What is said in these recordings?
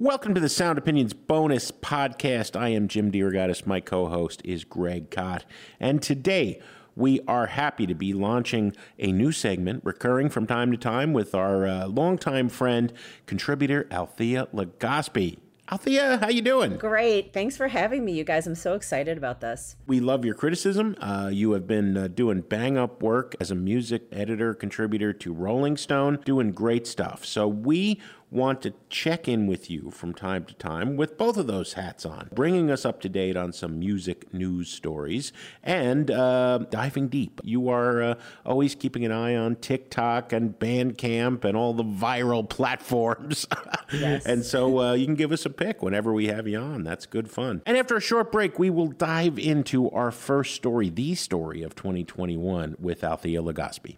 Welcome to the Sound Opinions bonus podcast. I am Jim DeRogatis. My co host is Greg Kot. And today we are happy to be launching a new segment recurring from time to time with our uh, longtime friend, contributor Althea Legaspi. Althea, how you doing? Great. Thanks for having me, you guys. I'm so excited about this. We love your criticism. Uh, you have been uh, doing bang up work as a music editor, contributor to Rolling Stone, doing great stuff. So we want to check in with you from time to time with both of those hats on, bringing us up to date on some music news stories and uh, diving deep. You are uh, always keeping an eye on TikTok and Bandcamp and all the viral platforms. Yes. and so uh, you can give us a pick whenever we have you on. That's good fun. And after a short break, we will dive into our first story, the story of 2021 with Althea Legaspi.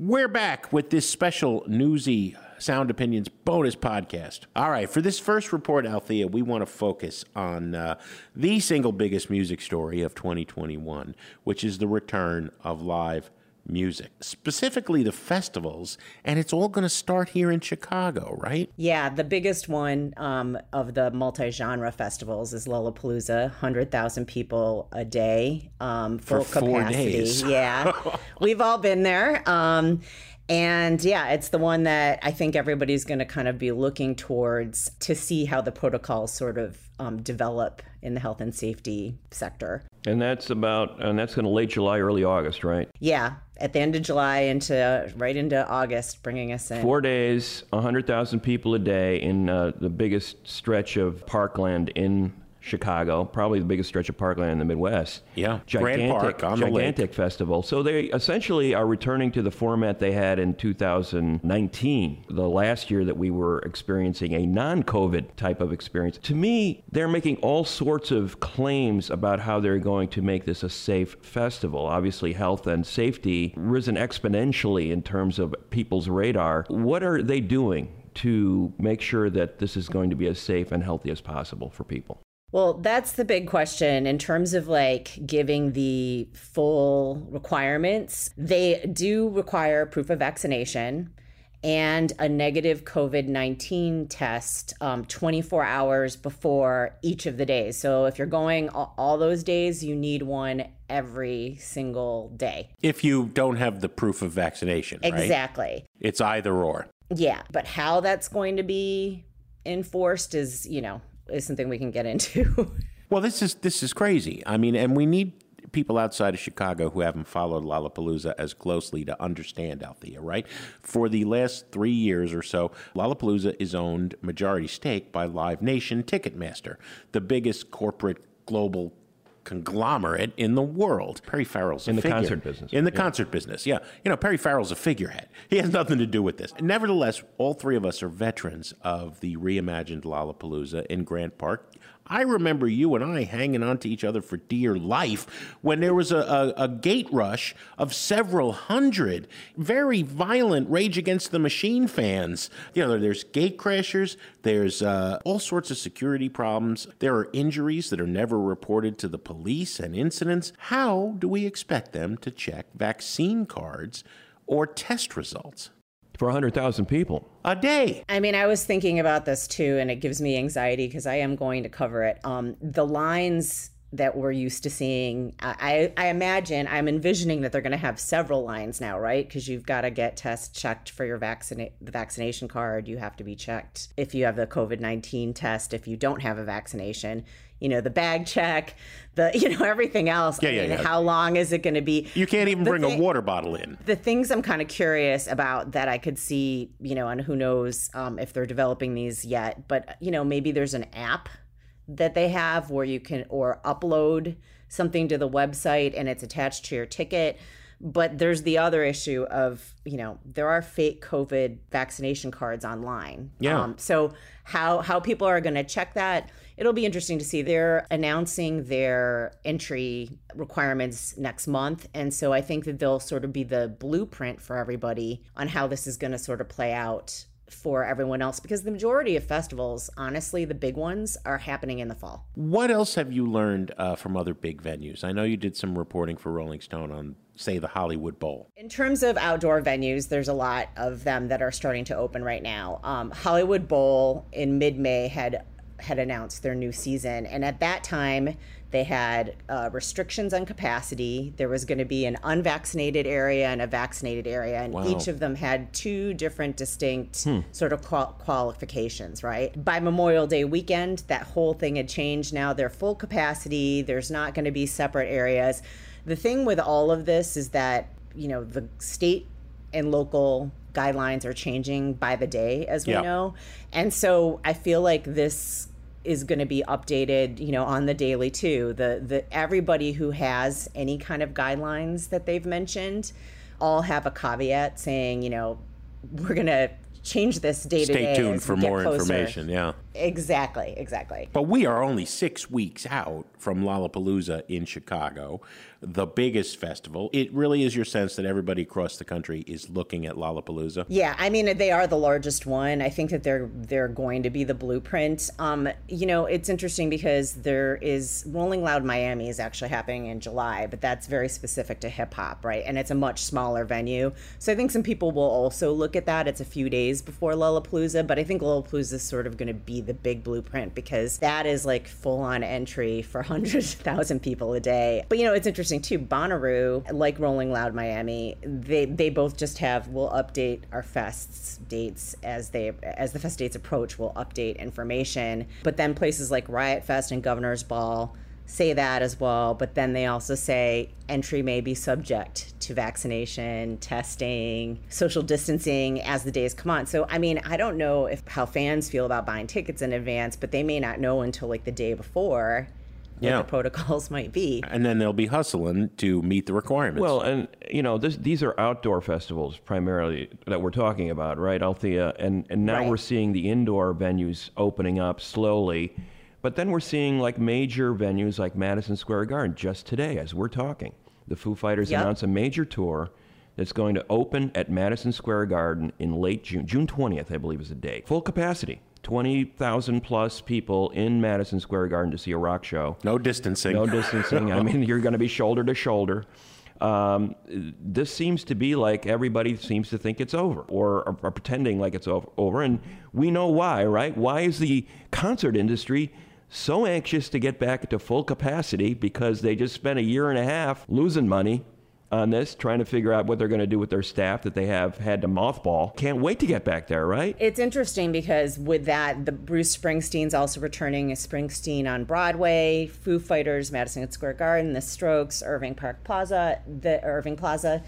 We're back with this special newsy Sound Opinions bonus podcast. All right, for this first report, Althea, we want to focus on uh, the single biggest music story of 2021, which is the return of live music, specifically the festivals, and it's all going to start here in Chicago, right? Yeah, the biggest one um, of the multi genre festivals is Lollapalooza, 100,000 people a day, um, full For capacity. Days. Yeah, we've all been there. Um, and yeah, it's the one that I think everybody's going to kind of be looking towards to see how the protocols sort of um, develop in the health and safety sector. And that's about, and that's going to late July, early August, right? Yeah, at the end of July into right into August, bringing us in. Four days, 100,000 people a day in uh, the biggest stretch of parkland in Chicago, probably the biggest stretch of parkland in the Midwest. Yeah, gigantic, Park gigantic festival. So they essentially are returning to the format they had in 2019, the last year that we were experiencing a non-COVID type of experience. To me, they're making all sorts of claims about how they're going to make this a safe festival. Obviously, health and safety risen exponentially in terms of people's radar. What are they doing? to make sure that this is going to be as safe and healthy as possible for people? Well, that's the big question in terms of like giving the full requirements. They do require proof of vaccination and a negative COVID 19 test um, 24 hours before each of the days. So if you're going all, all those days, you need one every single day. If you don't have the proof of vaccination, right? Exactly. It's either or. Yeah. But how that's going to be enforced is, you know, is something we can get into. well, this is this is crazy. I mean, and we need people outside of Chicago who haven't followed Lollapalooza as closely to understand Althea, right? For the last three years or so, Lollapalooza is owned majority stake by Live Nation Ticketmaster, the biggest corporate global conglomerate in the world. Perry Farrell's in the figure. concert business. In the yeah. concert business, yeah. You know, Perry Farrell's a figurehead. He has nothing to do with this. Nevertheless, all three of us are veterans of the reimagined Lollapalooza in Grant Park. I remember you and I hanging on to each other for dear life when there was a, a, a, gate rush of several hundred very violent Rage Against the Machine fans. You know, there's gate crashers, there's uh, all sorts of security problems, there are injuries that are never reported to the police and incidents. How do we expect them to check vaccine cards or test results? For 100,000 people a day. I mean, I was thinking about this too, and it gives me anxiety because I am going to cover it. Um, the lines that we're used to seeing, I, I imagine, I'm envisioning that they're going to have several lines now, right? Because you've got to get test checked for your vaccina- the vaccination card. You have to be checked if you have the COVID 19 test, if you don't have a vaccination you know, the bag check, the, you know, everything else. Yeah, yeah, yeah. How long is it going to be? You can't even the bring a water bottle in. The things I'm kind of curious about that I could see, you know, and who knows um, if they're developing these yet, but, you know, maybe there's an app that they have where you can, or upload something to the website and it's attached to your ticket. But there's the other issue of, you know, there are fake COVID vaccination cards online. Yeah. Um, so how how people are going to check that, it'll be interesting to see. They're announcing their entry requirements next month. And so I think that they'll sort of be the blueprint for everybody on how this is going to sort of play out for everyone else because the majority of festivals, honestly, the big ones are happening in the fall. What else have you learned uh, from other big venues? I know you did some reporting for Rolling Stone on, say, the Hollywood Bowl. In terms of outdoor venues, there's a lot of them that are starting to open right now. Um, Hollywood Bowl in mid May had had announced their new season, and at that time they had uh, restrictions on capacity. There was going to be an unvaccinated area and a vaccinated area, and Wow. each of them had two different distinct sort of qual- qualifications, right? By Memorial Day weekend, that whole thing had changed. Now they're full capacity, there's not going to be separate areas. The thing with all of this is that, you know, the state and local guidelines are changing by the day, as we Yeah. know. And so I feel like this is going to be updated, you know, on the daily too. The the everybody who has any kind of guidelines that they've mentioned all have a caveat saying, you know, we're going to change this day to day. Stay tuned for more closer. information. Yeah. Exactly, exactly. But we are only six weeks out from Lollapalooza in Chicago, the biggest festival. It really is your sense that everybody across the country is looking at Lollapalooza. Yeah, I mean they are the largest one. I think that they're they're going to be the blueprint. Um, you know, it's interesting because there is Rolling Loud Miami is actually happening in July, but that's very specific to hip hop, right? And it's a much smaller venue. So I think some people will also look at that. It's a few days before Lollapalooza, but I think Lollapalooza is sort of going to be the big blueprint because that is like full on entry for hundreds of thousand people a day. But you know, it's interesting too. Bonnaroo, like Rolling Loud Miami, they they both just have we'll update our fests dates as they as the fest dates approach. We'll update information. But then places like Riot Fest and Governor's Ball say that as well, but then they also say entry may be subject to vaccination, testing, social distancing as the days come on. So I mean, I don't know if how fans feel about buying tickets in advance, but they may not know until like the day before what Yeah. the protocols might be. And then they'll be hustling to meet the requirements. Well, and you know, this, these are outdoor festivals primarily that we're talking about, right, Althea? And and now Right. we're seeing the indoor venues opening up slowly, but then we're seeing like major venues like Madison Square Garden just today as we're talking. The Foo Fighters Yep. announced a major tour that's going to open at Madison Square Garden in late June, June 20th, I believe is the date. Full capacity. 20,000 plus people in Madison Square Garden to see a rock show. no distancing. No distancing. I mean, you're going to be shoulder to shoulder. Um, this seems to be like everybody seems to think it's over or are, are pretending like it's o- over. And we know why, right? Why is the concert industry so anxious to get back to full capacity because they just spent a year and a half losing money on this, trying to figure out what they're going to do with their staff that they have had to mothball. Can't wait to get back there, right? It's interesting because with that, the Bruce Springsteen's also returning as Springsteen on Broadway, Foo Fighters, Madison Square Garden, The Strokes, Irving Park Plaza, the Irving Plaza.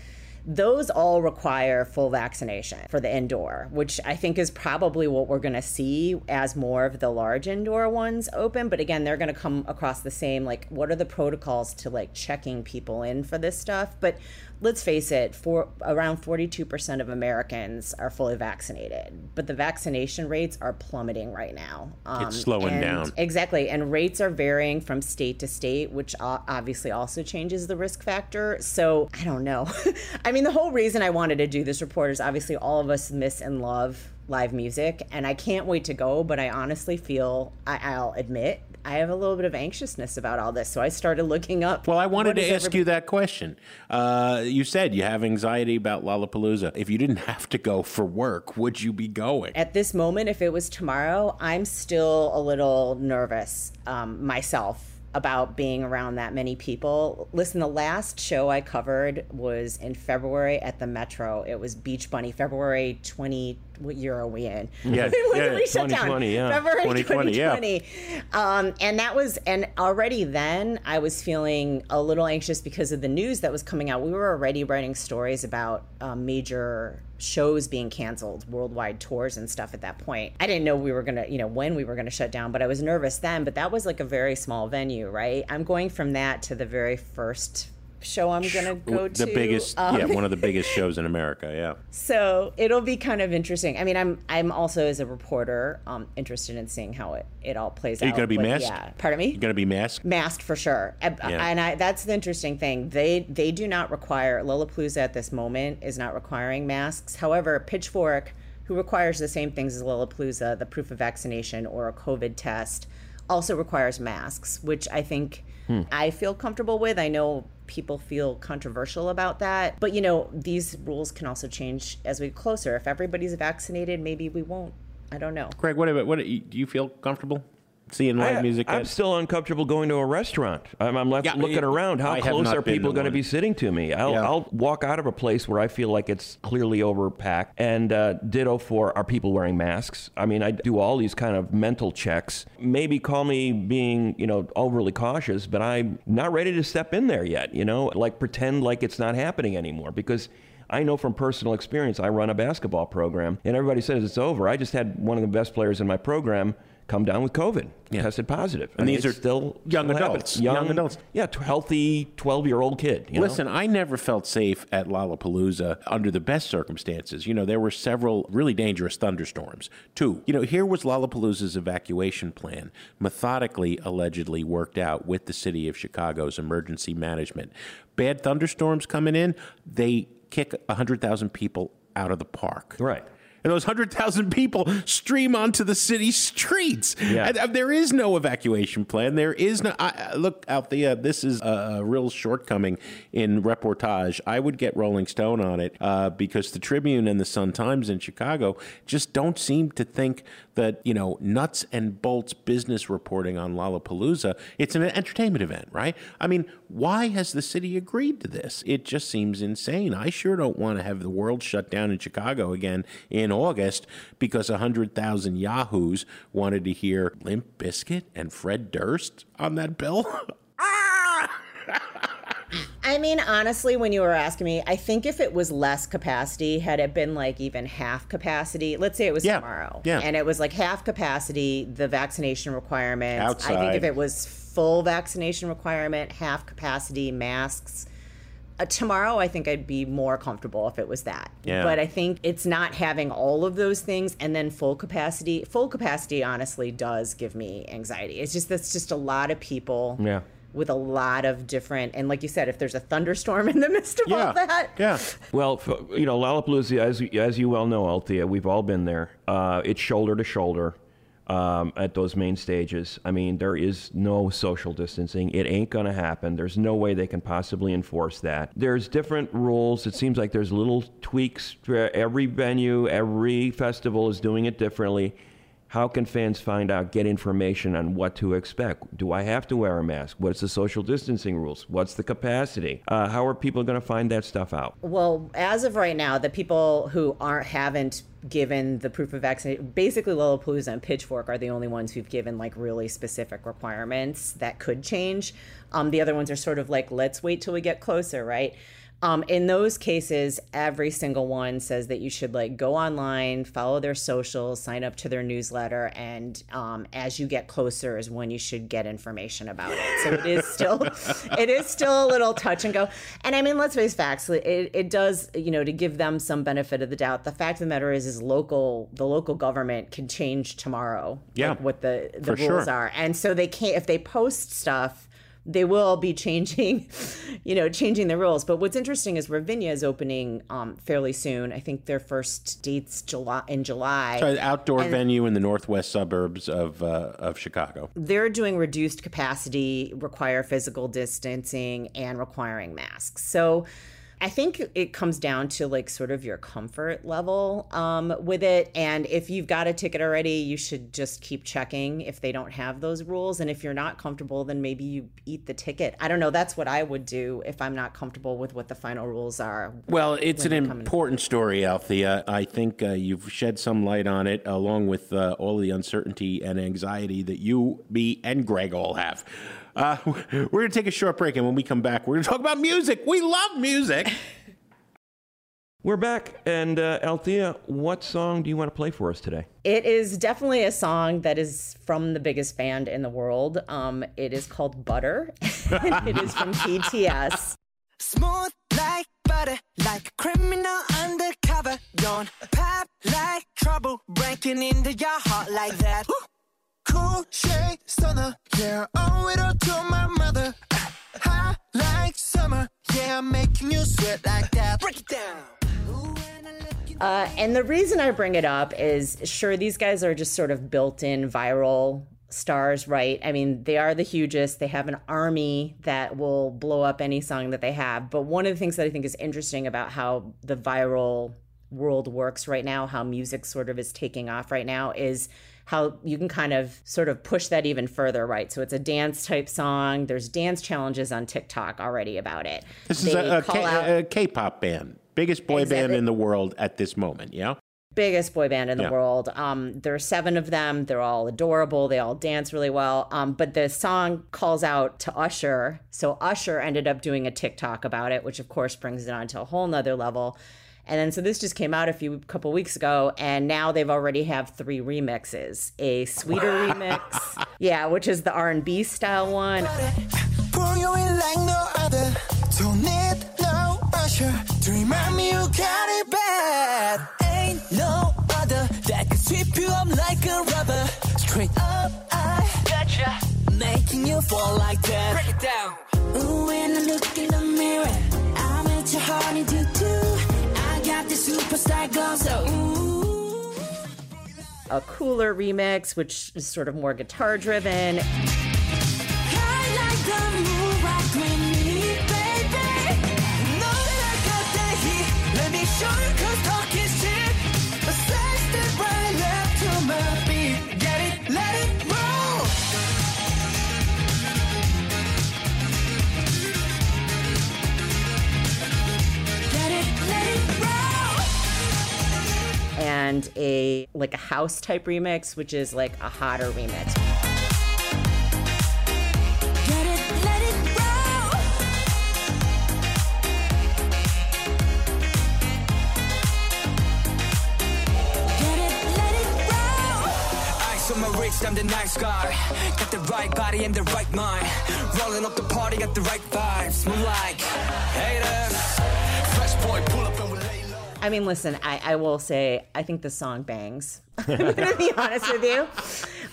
Those all require full vaccination for the indoor, which I think is probably what we're going to see as more of the large indoor ones open. But again, they're going to come across the same like, what are the protocols to like checking people in for this stuff? But let's face it, for around 42% of Americans are fully vaccinated, but the vaccination rates are plummeting right now. Um, It's slowing and- down. Exactly. And rates are varying from state to state, which obviously also changes the risk factor. So I don't know. I mean, the whole reason I wanted to do this report is obviously all of us miss and love live music, and I can't wait to go, but I honestly feel, I- I'll admit, I have a little bit of anxiousness about all this. So I started looking up. Well, I wanted to ask every- you that question. Uh, you said you have anxiety about Lollapalooza. If you didn't have to go for work, would you be going? At this moment, if it was tomorrow, I'm still a little nervous um, myself about being around that many people. Listen, the last show I covered was in February at the Metro. It was Beach Bunny, February 20. What year are we in? Yeah, we yeah, literally shut down. 2020, yeah. February 2020, 2020. yeah. Um, and that was, and already then I was feeling a little anxious because of the news that was coming out. We were already writing stories about um, major shows being canceled, worldwide tours and stuff at that point. I didn't know we were going to, you know, when we were going to shut down, but I was nervous then. But that was like a very small venue, right? I'm going from that to the very first show I'm going to go to. the biggest, Um, yeah, one of the biggest shows in America. Yeah. so it'll be kind of interesting. I mean, I'm I'm also as a reporter um, interested in seeing how it, it all plays out. Are you out. going to be masked? Yeah. Pardon me. You going to be masked? masked for sure. And- Yeah. And I, that's the interesting thing. They they do not require Lollapalooza at this moment is not requiring masks. However, Pitchfork, who requires the same things as Lollapalooza, the proof of vaccination or a COVID test, also requires masks, which I think hmm. I feel comfortable with. I know people feel controversial about that, but you know, these rules can also change as we get closer. If everybody's vaccinated, maybe we won't. I don't know. Greg, what about what do you feel comfortable? Seeing live I, music? I'm still uncomfortable going to a restaurant. I'm, I'm left yeah, looking it, around. How I close are people going to be sitting to me? I'll, yeah. I'll, walk out of a place where I feel like it's clearly overpacked. And uh, ditto for are people wearing masks? I mean, I do all these kind of mental checks. Maybe call me being, you know, overly cautious, but I'm not ready to step in there yet. You know, like pretend like it's not happening anymore because. I know from personal experience, I run a basketball program, and everybody says it's over. I just had one of the best players in my program come down with COVID, yeah. tested positive. And these are still young still adults. Young, young, adults. Yeah, healthy 12 year old kid. Listen, know? I never felt safe at Lollapalooza under the best circumstances. You know, there were several really dangerous thunderstorms. Two, you know, here was Lollapalooza's evacuation plan, methodically, allegedly worked out with the city of Chicago's emergency management. Bad thunderstorms coming in, they kick 100,000 people out of the park. Right and those 100,000 people stream onto the city streets. Yeah. And, uh, there is no evacuation plan. There is no. I, look, Althea, this is a, a, real shortcoming in reportage. I would get Rolling Stone on it uh, because the Tribune and the Sun Times in Chicago just don't seem to think that, you know, nuts and bolts business reporting on Lollapalooza, it's an entertainment event, right? I mean, why has the city agreed to this? It just seems insane. I sure don't want to have the world shut down in Chicago again in August because 100,000 Yahoos wanted to hear Limp Bizkit and Fred Durst on that bill. I mean, honestly, when you were asking me, I think if it was less capacity, had it been like even half capacity, let's say it was yeah. tomorrow, yeah. and it was like half capacity, the vaccination requirements. Outside. I think if it was full vaccination requirement, half capacity, masks. Uh, tomorrow, I think I'd be more comfortable if it was that. Yeah. But I think it's not having all of those things and then full capacity. Full capacity, honestly, does give me anxiety. It's just that's just a lot of people. Yeah with a lot of different and like you said if there's a thunderstorm in the midst of yeah, all that yeah well you know lollapalooza as, as you well know althea we've all been there uh, it's shoulder to shoulder um, at those main stages. I mean, there is no social distancing. It ain't going to happen. There's no way they can possibly enforce that. There's different rules. It seems like there's little tweaks every venue, every festival is doing it differently. How can fans find out, get information on what to expect? Do I have to wear a mask? What's the social distancing rules? What's the capacity? Uh, how are people going to find that stuff out? Well, as of right now, the people who aren't haven't given the proof of vaccination, basically Lollapalooza and Pitchfork are the only ones who've given like really specific requirements that could change. Um, the other ones are sort of like, let's wait till we get closer, right? Um, in those cases, every single one says that you should like go online, follow their socials, sign up to their newsletter, and um, as you get closer is when you should get information about it. So it is still, it is still a little touch and go. And I mean, let's face facts. It, it does, you know, to give them some benefit of the doubt. The fact of the matter is, is local, the local government can change tomorrow. Yeah, like what the the rules sure. are, and so they can't if they post stuff they will be changing, you know, changing the rules. But what's interesting is Ravinia is opening um, fairly soon. I think their first dates July in July. So outdoor and venue in the northwest suburbs of uh, of Chicago. They're doing reduced capacity, require physical distancing, and requiring masks. So I think it comes down to like sort of your comfort level um, with it. And if you've got a ticket already, you should just keep checking if they don't have those rules. And if you're not comfortable, then maybe you eat the ticket. I don't know. That's what I would do if I'm not comfortable with what the final rules are. Well, it's an important story, Althea. I think uh, you've shed some light on it, along with uh, all the uncertainty and anxiety that you, me, and Greg all have. Uh, we're going to take a short break, and when we come back, we're going to talk about music. We love music. We're back, and uh, Althea, what song do you want to play for us today? It is definitely a song that is from the biggest band in the world. Um, it is called Butter, it is from BTS. Smooth like butter, like a criminal undercover. Don't pop like trouble, breaking into your heart like that. Cool shade stunner, yeah, owe it all to my mother. Like summer, yeah, I'm making you sweat like that. Break it down. Uh, and the reason I bring it up is sure, these guys are just sort of built in viral stars, right? I mean, they are the hugest. They have an army that will blow up any song that they have. But one of the things that I think is interesting about how the viral world works right now, how music sort of is taking off right now, is how you can kind of sort of push that even further, right? So it's a dance type song. There's dance challenges on TikTok already about it. This is They a, a, call K, out- a K-pop band, biggest boy band in the world at this moment. Yeah. biggest boy band in the Yeah. world. Um, there are seven of them. They're all adorable. They all dance really well. Um, but the song calls out to Usher. So Usher ended up doing a TikTok about it, which of course brings it on to a whole nother level. And then so this just came out a few couple weeks ago, and now they've already have three remixes. A sweeter remix, yeah, which is the R and B style one. Pour you in like no other. Don't need no pressure to remind me you got it bad. Ain't no other that can sweep you up like a rubber. Straight up, I gotcha. Making you fall like that. Break it down. Ooh, when I look in the mirror, I'm at your honey do superstar glow, so ooh. A cooler remix, which is sort of more guitar driven. High like the and a like a house type remix, which is like a hotter remix. Get it, let it roll. Get it, let it roll. Ice on my wrist, I'm the nice guy. Got the right body and the right mind. Rolling up the party, got the right vibes. Move like haters. Fresh boy, pull up I mean, listen, I, I will say I think the song bangs. I'm gonna be honest with you.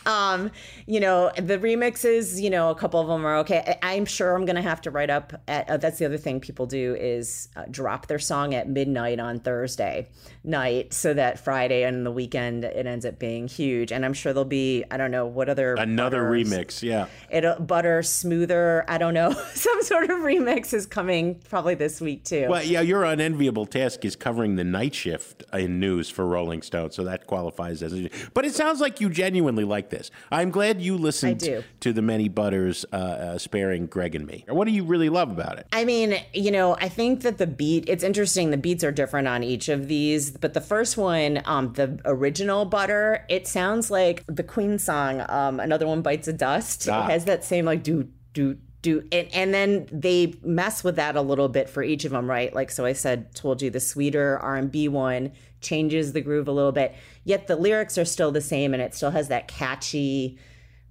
Um, you know, the remixes, you know, a couple of them are okay. I, I'm sure I'm gonna have to write up. At, uh, that's the other thing people do is uh, drop their song at midnight on Thursday night, so that Friday and the weekend it ends up being huge. And I'm sure there'll be I don't know what other Another butters- remix. Yeah. It'll butter smoother. I don't know. Some sort of remix is coming probably this week too. Well, yeah, your unenviable task is covering the night shift in news for Rolling Stone, so that qualifies as a. But it sounds like you genuinely like this. I'm glad you listened to the many butters uh, uh, sparing Greg and me. What do you really love about it? I mean, you know, I think that the beat, it's interesting. The beats are different on each of these, but the first one, um, the original Butter, it sounds like the Queen song, um, Another One Bites of Dust. Ah. It has that same, like, do, do, do. And, and then they mess with that a little bit for each of them, right? Like, so I said, told you the sweeter R&B one changes the groove a little bit, yet the lyrics are still the same and it still has that catchy,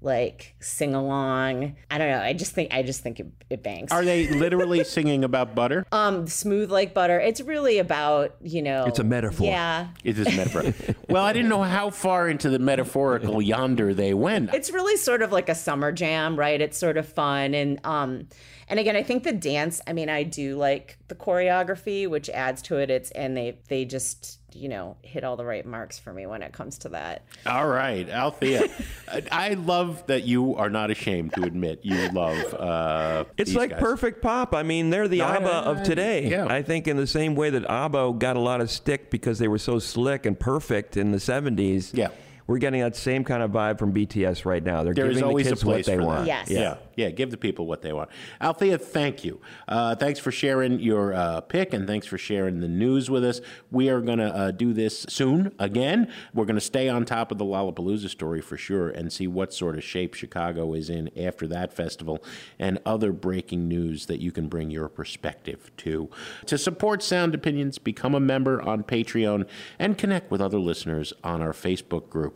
like sing along. I don't know. I just think I just think it, it bangs. Are they literally singing about butter? Um, smooth like butter. It's really about you know. It's a metaphor. Yeah, It is a metaphor. well, I didn't know how far into the metaphorical yonder they went. it's really sort of like a summer jam, right? It's sort of fun and um, and again, I think the dance. I mean, I do like the choreography, which adds to it. It's and they they just you know hit all the right marks for me when it comes to that. All right, Althea. I- I love that you are not ashamed to admit you love. Uh, It's like guys. perfect pop. I mean, they're the No, I- ABBA I- of today. yeah. I think in the same way that ABBA got a lot of stick because they were so slick and perfect in the 70s. Yeah. We're getting that same kind of vibe from BTS right now. They're There is giving the always a kids what place they want. Yes. Yeah, yeah. Give the people what they want. Althea, thank you. Uh, thanks for sharing your uh, pick, and thanks for sharing the news with us. We are going to uh, do this soon again. We're going to stay on top of the Lollapalooza story for sure, and see what sort of shape Chicago is in after that festival, and other breaking news that you can bring your perspective to. To support Sound Opinions, become a member on Patreon and connect with other listeners on our Facebook group.